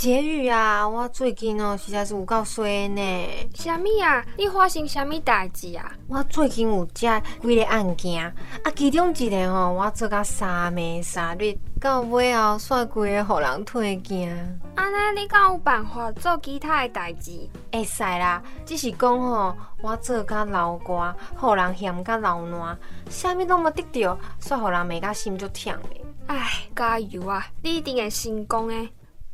结语啊，我最近哦实在是有够衰呢。虾米啊？你发生虾米代志啊？我最近有遮几个案件，啊，其中一个吼，我做到三暝三日，到尾后煞规个互人退件。安尼你敢有办法做其他的代志？会使啦，只是讲吼，我做甲流汗，互人嫌甲流烂，啥物拢无得到，煞互人骂甲心足痛的。唉，加油啊！你一定会成功的。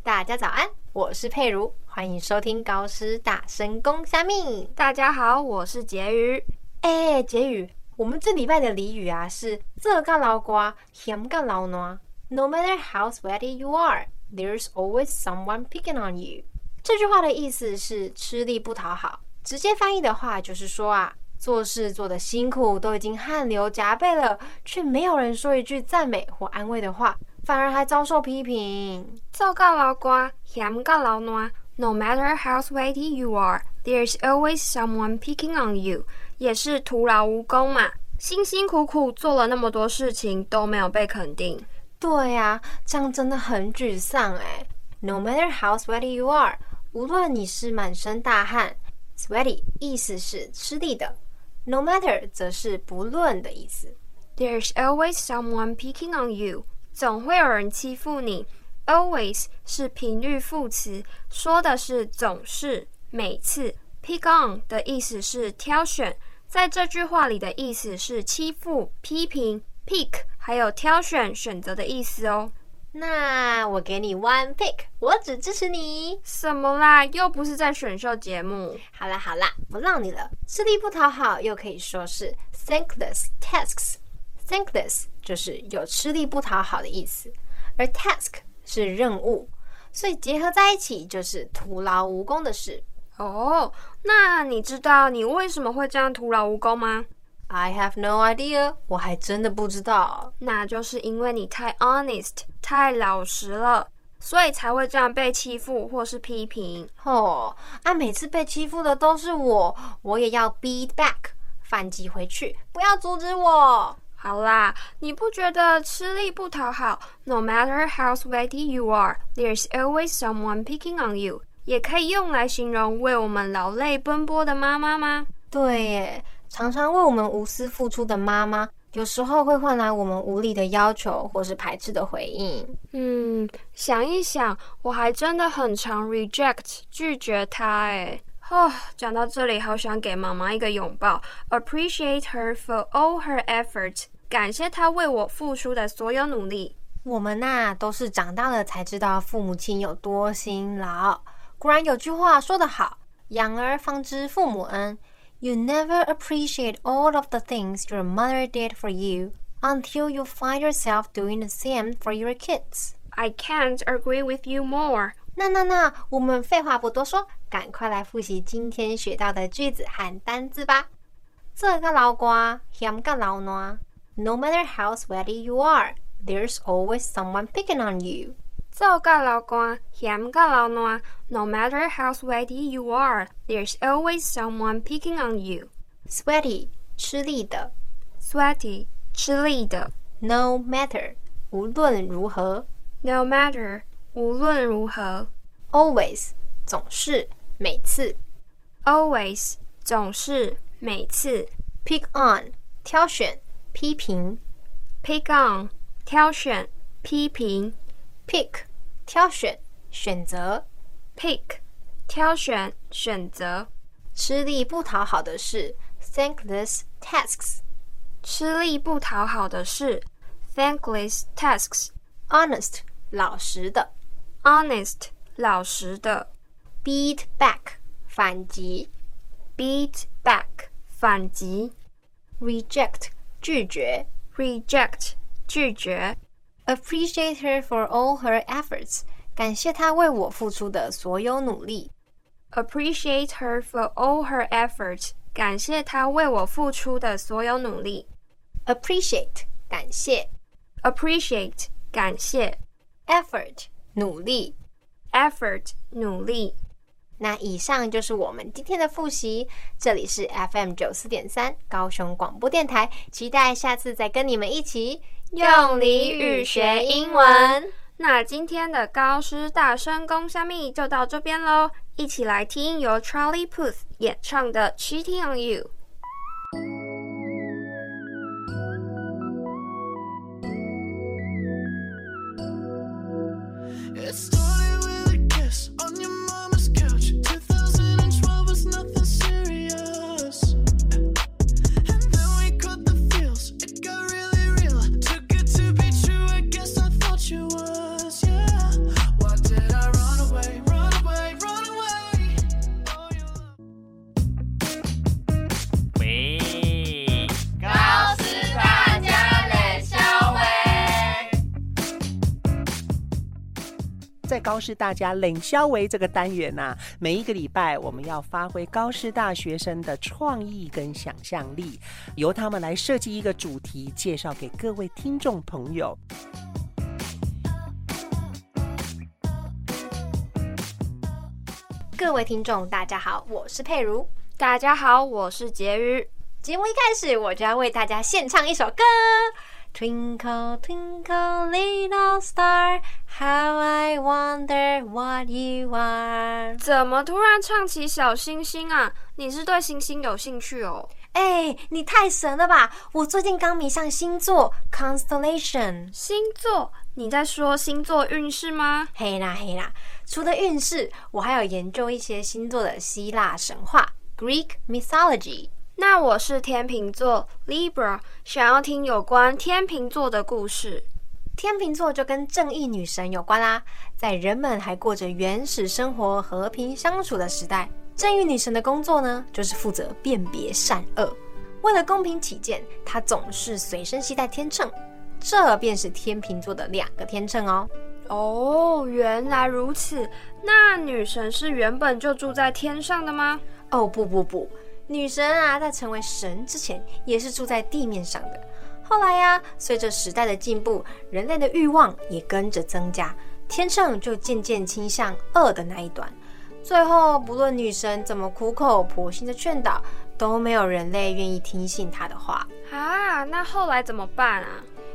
大家早安，我是佩如，欢迎收听高师大神功虾米。大家好，我是婕妤。哎，婕妤，我们这礼拜的俚语啊是“这个老瓜，嫌个老暖”。No matter how sweaty you are, there's always someone picking on you。这句话的意思是吃力不讨好。直接翻译的话就是说啊，做事做得辛苦，都已经汗流浃背了，却没有人说一句赞美或安慰的话。反而还遭受批评。做到老瓜，嫌个老暖。No matter how sweaty you are, there's always someone picking on you。也是徒劳无功嘛，辛辛苦苦做了那么多事情都没有被肯定。对呀，这样真的很沮丧哎。No matter how sweaty you are，无论你是满身大汗，sweaty 意思是吃力的，no matter 则是不论的意思。There's always someone picking on you。总会有人欺负你。Always 是频率副词，说的是总是、每次。Pick on 的意思是挑选，在这句话里的意思是欺负、批评。Pick 还有挑选、选择的意思哦。那我给你 one pick，我只支持你。什么啦？又不是在选秀节目。好啦好啦，不让你了。吃力不讨好，又可以说是 thankless tasks。Thankless 就是有吃力不讨好的意思，而 task 是任务，所以结合在一起就是徒劳无功的事。哦，那你知道你为什么会这样徒劳无功吗？I have no idea，我还真的不知道。那就是因为你太 honest，太老实了，所以才会这样被欺负或是批评。哦，啊，每次被欺负的都是我，我也要 beat back，反击回去，不要阻止我。好啦，你不觉得吃力不讨好？No matter how sweaty you are, there's always someone picking on you。也可以用来形容为我们劳累奔波的妈妈吗？对耶，常常为我们无私付出的妈妈，有时候会换来我们无理的要求或是排斥的回应。嗯，想一想，我还真的很常 reject 拒绝她诶。哦，讲到这里，好想给妈妈一个拥抱，appreciate her for all her efforts。感谢他为我付出的所有努力。我们呐，都是长大了才知道父母亲有多辛劳。果然有句话说得好：“养儿方知父母恩。” You never appreciate all of the things your mother did for you until you find yourself doing the same for your kids. I can't agree with you more. 那那那，我们废话不多说，赶快来复习今天学到的句子和单字吧。这个老瓜，嫌个老暖。No matter how sweaty you are, there's always someone picking on you. 做甲流汗，嫌甲流暖。No matter how sweaty you are, there's always someone picking on you. Sweaty 吃力的，sweaty 吃力的。No matter 无论如何，No matter 无论如何。Always 总是每次，Always 总是每次。Pick on 挑选。 批评，pick on，挑选，批评，pick，挑选，选择，pick，挑选、选择。吃力不讨好的事，thankless tasks。吃力不讨好的事，thankless tasks。honest 老实的 honest 老实的，beat back 反击，beat back 反击，reject 拒绝，reject 拒绝，appreciate her for all her efforts 感谢她为我付出的所有努力，appreciate her for all her efforts 感谢她为我付出的所有努力，appreciate 感谢，appreciate 感谢，effort 努力，effort 努力。 那以上就是我们今天的复习，这里是 FM 九四点三高雄广播电台，期待下次再跟你们一起用俚语学英文。那今天的高师大声公虾米就到这边喽，一起来听由 Charlie Puth 演唱的《Cheating on You》。高师大家领消维这个单元呐、每一个礼拜我们要发挥高师大学生的创意跟想象力，由他们来设计一个主题，介绍给各位听众朋友。各位听众，大家好，我是佩如。大家好，我是婕妤。节目一开始，我就要为大家献唱一首歌。Twinkle, twinkle, little star, how I wonder what you are。怎么突然唱起小星星啊？你是对星星有兴趣哦？哎、你太神了吧！我最近刚迷上星座 constellation。星座？你在说星座运势吗？嘿啦嘿啦，除了运势，我还有研究一些星座的希腊神话 （Greek mythology）。那我是天秤座 Libra，想要听有关天秤座的故事。天秤座就跟正义女神有关啦。在人们还过着原始生活、和平相处的时代，正义女神的工作呢，就是负责辨别善恶。为了公平起见，她总是随身携带天秤，这便是天秤座的两个天秤哦。哦，原来如此。那女神是原本就住在天上的吗？哦不不不，女神啊，在成为神之前也是住在地面上的。后来呀、随着时代的进步，人类的欲望也跟着增加，天秤就渐渐倾向恶的那一端。最后，不论女神怎么苦口婆心的劝导，都没有人类愿意听信她的话。啊，那后来怎么办啊？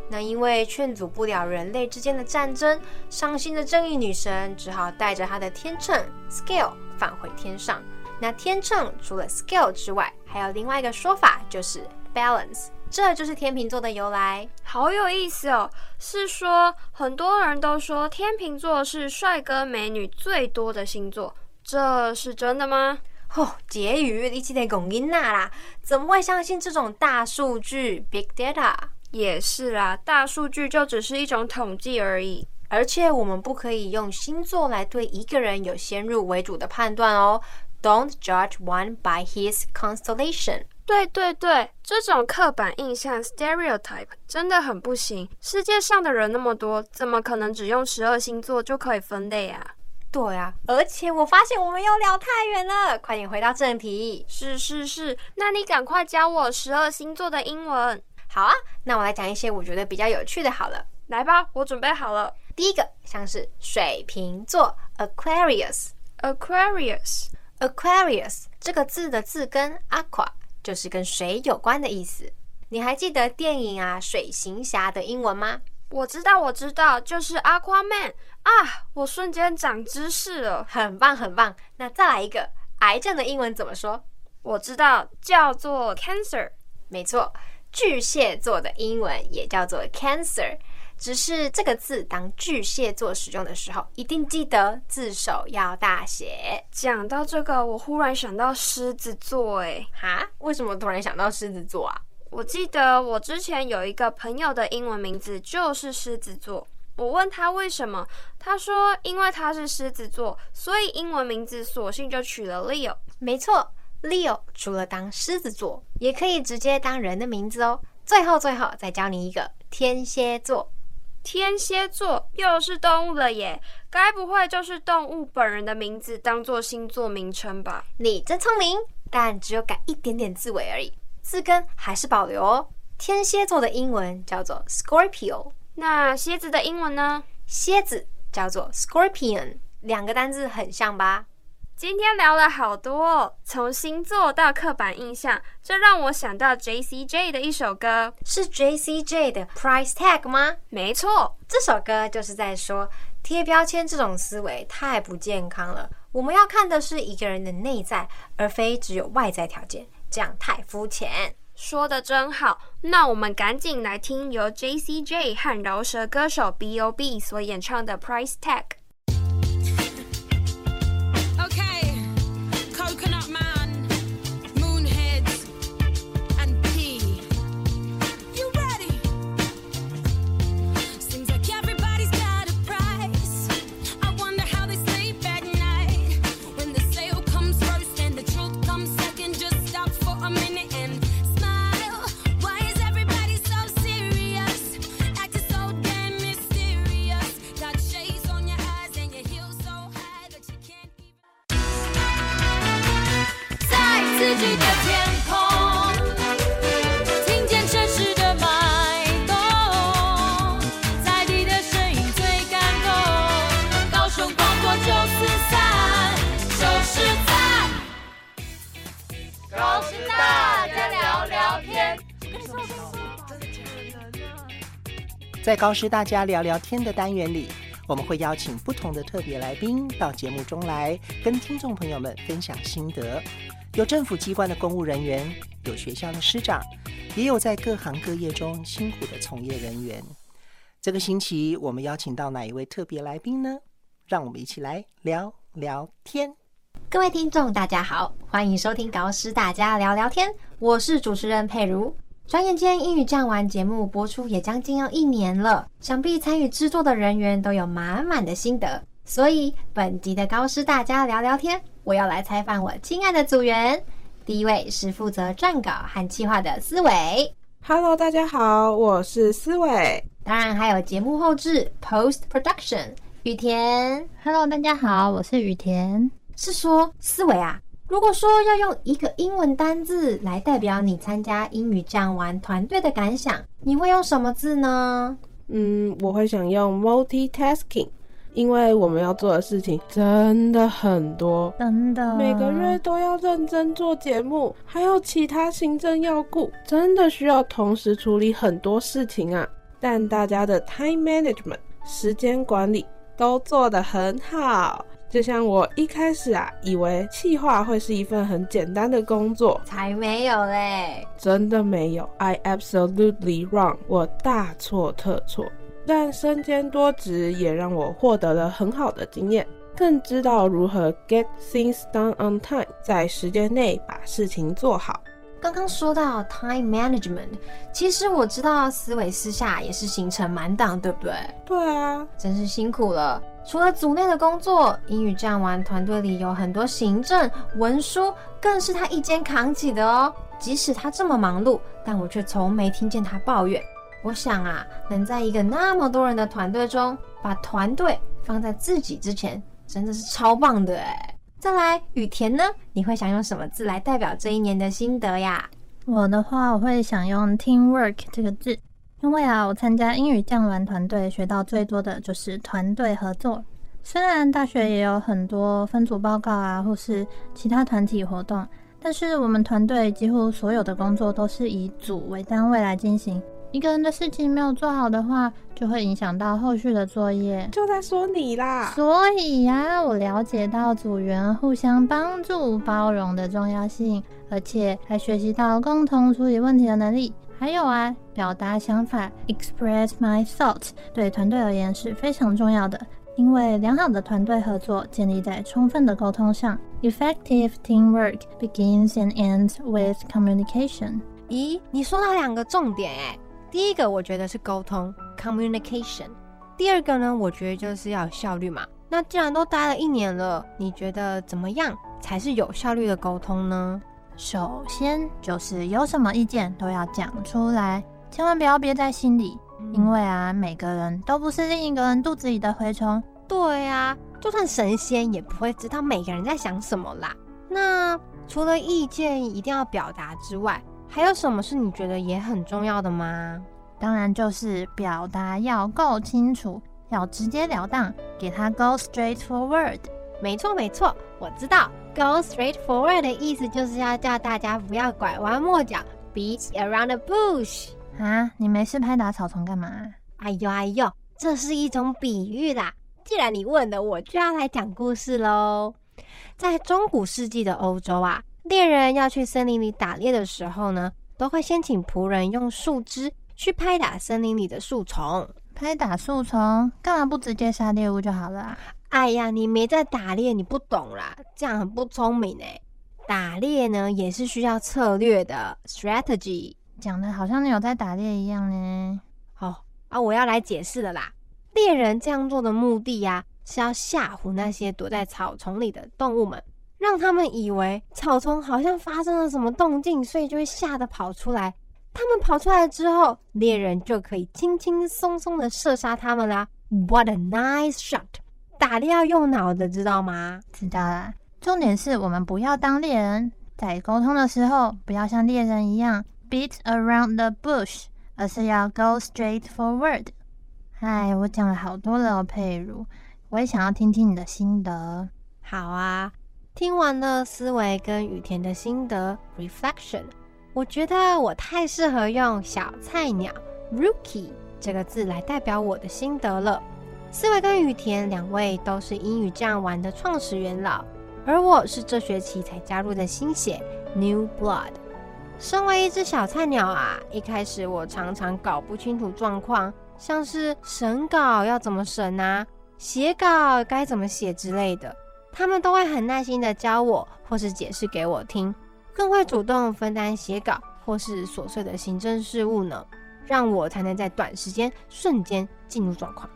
那因为劝阻不了人类之间的战争，伤心的正义女神只好带着她的天秤 scale 返回天上。那天秤除了 scale 之外，还有另外一个说法，就是 balance。这就是天秤座的由来。好有意思哦！是说很多人都说天秤座是帅哥美女最多的星座，这是真的吗？哦，结语一起得拱音娜啦，怎么会相信这种大数据 big data？也是啦，大数据就只是一种统计而已。而且我们不可以用星座来对一个人有先入为主的判断哦。Don't judge one by his constellation。对对对，这种刻板印象 stereotype 真的很不行。世界上的人那么多，怎么可能只用十二星座就可以分类啊？对啊，而且我发现我们又聊太远了，快点回到正题。是是是，那你赶快教我十二星座的英文。好啊，那我来讲一些我觉得比较有趣的。好了，来吧，我准备好了。第一个像是水瓶座 Aquarius。Aquarius，Aquarius 这个字的字根 aqua 就是跟水有关的意思。你还记得电影啊《水行侠》的英文吗？我知道，我知道，就是 Aquaman 啊！我瞬间长知识了。很棒，很棒。那再来一个，癌症的英文怎么说？我知道，叫做 Cancer。没错，巨蟹座的英文也叫做 Cancer。只是这个字当巨蟹座使用的时候，一定记得字首要大写。讲到这个，我忽然想到狮子座，诶，哈？为什么突然想到狮子座啊？我记得我之前有一个朋友的英文名字就是狮子座。我问他为什么，他说因为他是狮子座，所以英文名字索性就取了 Leo。没错，Leo 除了当狮子座，也可以直接当人的名字哦。最后，最后再教你一个天蝎座。天蝎座又是动物了耶，该不会就是动物本人的名字当做星座名称吧？你真聪明，但只有改一点点字尾而已，字根还是保留哦。天蝎座的英文叫做 Scorpio，那蝎子的英文呢？蝎子叫做 Scorpion，两个单字很像吧？今天聊了好多、哦，从星座到刻板印象，这让我想到 J C J 的一首歌，是 J C J 的 Price Tag 吗？没错，这首歌就是在说贴标签这种思维太不健康了。我们要看的是一个人的内在，而非只有外在条件，这样太肤浅。说的真好。那我们赶紧来听由 J C J 和饶舌歌手 B O B 所演唱的 Price Tag。Okay, 在高师大家聊聊天的单元里，我们会邀请不同的特别来宾到节目中来，跟听众朋友们分享心得。有政府机关的公务人员，有学校的师长，也有在各行各业中辛苦的从业人员。这个星期我们邀请到哪一位特别来宾呢？让我们一起来聊聊天。各位听众，大家好，欢迎收听高师大家聊聊天，我是主持人佩如。转眼间，英语酱玩节目播出也将近要一年了，想必参与制作的人员都有满满的心得。所以本集的高师大家聊聊天，我要来采访我亲爱的组员。第一位是负责撰稿和企划的思伟，Hello，大家好，我是思伟。当然还有节目后置 （Post Production） 雨田。Hello，大家好，我是雨田。是说思维啊，如果说要用一个英文单字来代表你参加英语这样玩团队的感想，你会用什么字呢？嗯，我会想用 multitasking，因为我们要做的事情真的很多，真的，每个月都要认真做节目，还有其他行政要顾，真的需要同时处理很多事情啊。但大家的 time management 时间管理都做得很好。就像我一开始啊，以为企划会是一份很简单的工作，才没有嘞！真的没有，I absolutely wrong，我大错特错。但身兼多职也让我获得了很好的经验，更知道如何 get things done on time，在时间内把事情做好。刚刚说到 time management，其实我知道思维私下也是行程满档，对不对？对啊，真是辛苦了。除了组内的工作，英语站玩团队里有很多行政文书，更是他一肩扛起的哦。即使他这么忙碌，但我却从没听见他抱怨。我想啊，能在一个那么多人的团队中，把团队放在自己之前，真的是超棒的哎。再来，雨田呢？你会想用什么字来代表这一年的心得呀？我的话，我会想用 teamwork 这个字，因为啊，我参加英语降完团队，学到最多的就是团队合作。虽然大学也有很多分组报告啊，或是其他团体活动，但是我们团队几乎所有的工作都是以组为单位来进行。一个人的事情没有做好的话，就会影响到后续的作业。就在说你啦。所以呀、我了解到组员互相帮助、包容的重要性，而且还学习到共同处理问题的能力，还有啊，表达想法 （express my thoughts） 对团队而言是非常重要的，因为良好的团队合作建立在充分的沟通上。Effective teamwork begins and ends with communication。咦，你说到两个重点哎，第一个我觉得是沟通 （communication），第二个呢，我觉得就是要有效率嘛。那既然都待了一年了，你觉得怎么样才是有效率的沟通呢？首先就是有什么意见都要讲出来，千万不要憋在心里，因为啊，每个人都不是另一个人肚子里的蛔虫。对啊，就算神仙也不会知道每个人在想什么啦。那除了意见一定要表达之外，还有什么是你觉得也很重要的吗？当然就是表达要够清楚，要直截了当，给它 go straight forward。没错没错，我知道 go straight forward 的意思就是要叫大家不要拐弯抹角，beat around the bush。啊，你没事拍打草丛干嘛？哎呦哎呦，这是一种比喻啦。既然你问了，我就要来讲故事喽。在中古世纪的欧洲啊，猎人要去森林里打猎的时候呢，都会先请仆人用树枝去拍打森林里的树丛。拍打树丛，干嘛不直接杀猎物就好了啊？哎呀，你没在打猎，你不懂啦，这样很不聪明哎。打猎呢，也是需要策略的 strategy。讲的好像你有在打猎一样呢。好啊，我要来解释了啦。猎人这样做的目的呀、是要吓唬那些躲在草丛里的动物们，让他们以为草丛好像发生了什么动静，所以就会吓得跑出来。他们跑出来之后，猎人就可以轻轻松松的射杀他们啦。What a nice shot！打猎要用脑的，知道吗？知道啦。重点是我们不要当猎人，在沟通的时候不要像猎人一样 beat around the bush，而是要 go straight forward。哎，我讲了好多了哦，佩如，我也想要听听你的心得。好啊，听完了思维跟雨田的心得 reflection，我觉得我太适合用小菜鸟 rookie 这个字来代表我的心得了。思维跟雨田两位都是英语这样玩的创始元老，而我是这学期才加入的新血 new blood。身为一只小菜鸟啊，一开始我常常搞不清楚状况，像是审稿要怎么审啊，写稿该怎么写之类的，他们都会很耐心的教我，或是解释给我听，更会主动分担写稿或是琐碎的行政事务呢，让我才能在短时间瞬间进入状况。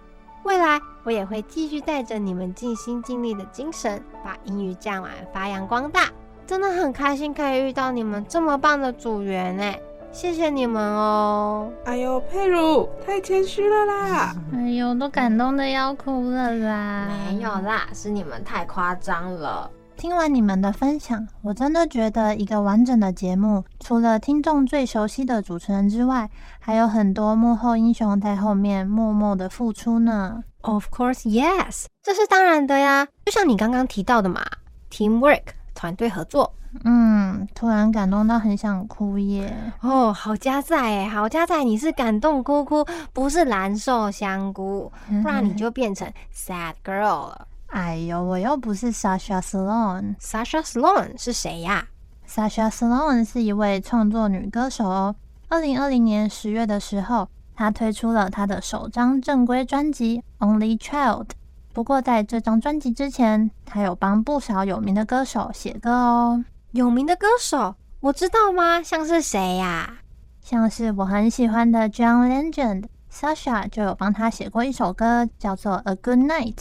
未来我也会继续带着你们尽心尽力的精神，把英语讲完发扬光大。真的很开心可以遇到你们这么棒的组员哎，谢谢你们哦！哎呦，佩如太谦虚了啦！哎呦，都感动的要哭了啦！没有啦，是你们太夸张了。听完你们的分享，我真的觉得一个完整的节目，除了听众最熟悉的主持人之外，还有很多幕后英雄在后面默默的付出呢。Of course, yes，这是当然的呀。就像你刚刚提到的嘛，teamwork 团队合作。嗯，突然感动到很想哭耶。哦，好加在哎，好加在，你是感动哭哭，不是蓝瘦香菇，不然你就变成 sad girl 了。哎呦，我又不是 Sasha Sloan。Sasha Sloan 是谁呀？Sasha Sloan 是一位创作女歌手哦。二零二零年十月的时候，她推出了她的首张正规专辑《Only Child》。不过在这张专辑之前，他有帮不少有名的歌手写歌哦。有名的歌手，我知道吗？像是谁呀？像是我很喜欢的 John Legend，Sasha 就有帮他写过一首歌，叫做《A Good Night》。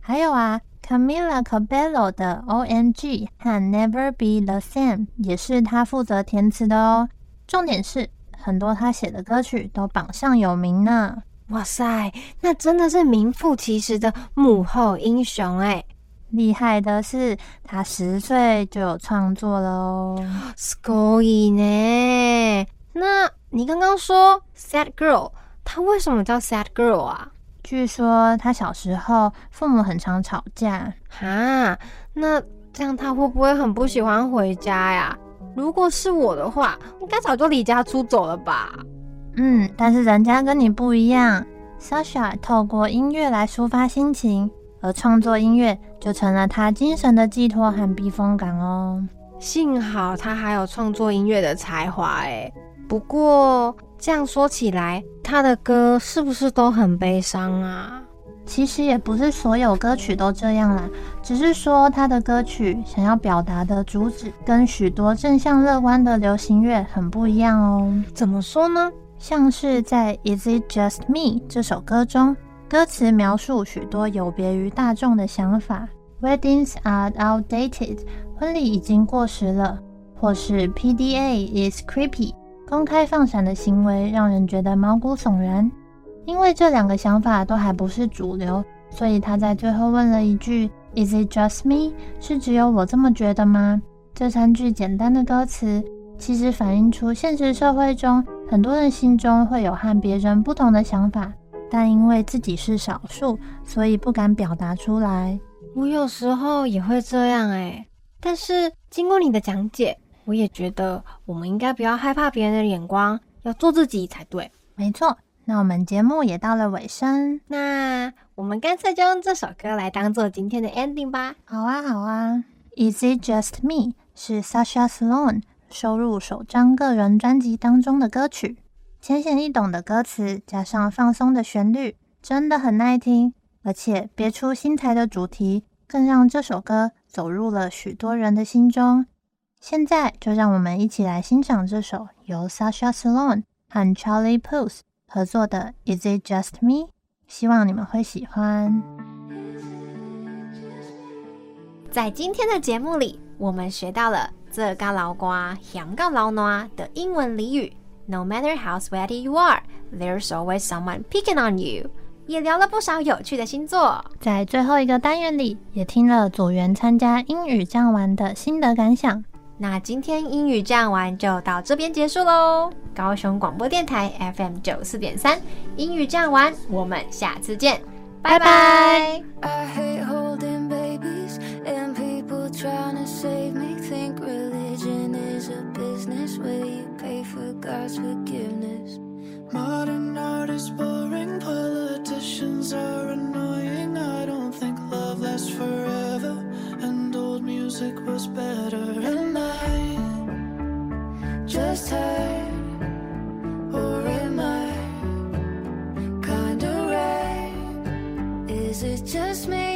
还有啊，Camila Cabello 的 O.M.G 和 Never Be the Same 也是他负责填词的哦。重点是，很多他写的歌曲都榜上有名呢。哇塞，那真的是名副其实的幕后英雄哎！厉害的是，他十岁就有创作了哦。すごい呢。那你刚刚说 sad girl，她为什么叫 sad girl 啊？据说他小时候父母很常吵架，哈，那这样他会不会很不喜欢回家呀？如果是我的话，应该早就离家出走了吧？ 嗯，但是人家跟你不一样，Sasha 透过音乐来抒发心情，而创作音乐就成了他精神的寄托和避风港哦。幸好他还有创作音乐的才华诶。不过这样说起来，他的歌是不是都很悲伤啊？其实也不是所有歌曲都这样啦，只是说他的歌曲想要表达的主旨跟许多正向乐观的流行乐很不一样哦。怎么说呢？像是在《Is It Just Me》这首歌中，歌词描述许多有别于大众的想法，Weddings are outdated，婚礼已经过时了，或是 PDA is creepy，公开放闪的行为让人觉得毛骨悚然。因为这两个想法都还不是主流，所以他在最后问了一句：“Is it just me？” 是只有我这么觉得吗？这三句简单的歌词，其实反映出现实社会中很多人心中会有和别人不同的想法，但因为自己是少数，所以不敢表达出来。我有时候也会这样哎，但是经过你的讲解，我也觉得我们应该不要害怕别人的眼光，要做自己才对。没错。那我们节目也到了尾声，那我们干脆就用这首歌来当做今天的 ending 吧。好啊，好啊。Is it just me？是 Sasha Sloan 收入首张个人专辑当中的歌曲，浅显易懂的歌词加上放松的旋律，真的很耐听。而且别出心裁的主题，更让这首歌走入了许多人的心中。现在就让我们一起来欣赏这首由 Sasha Sloan 和 Charlie Puth。合作的 Is It Just Me？希望你们会喜欢。在今天的节目里，我们学到了这嘎老瓜、香港老暖的英文俚语。No matter how sweaty you are, there's always someone picking on you。也聊了不少有趣的星座。在最后一个单元里，也听了组员参加英语这样玩的心得感想。那今天英语这样玩就到这边结束喽。高雄广播电台 FM 九四点三，英语这样玩，我们下次见，拜拜。I hate holding babies and people trying to save me. Think a business where you pay for God's forgiveness. Modern art is boring, politicians are annoying. I don't think love lasts forever, and old music was better. And I Just heard, or am I kinda right? Is it just me?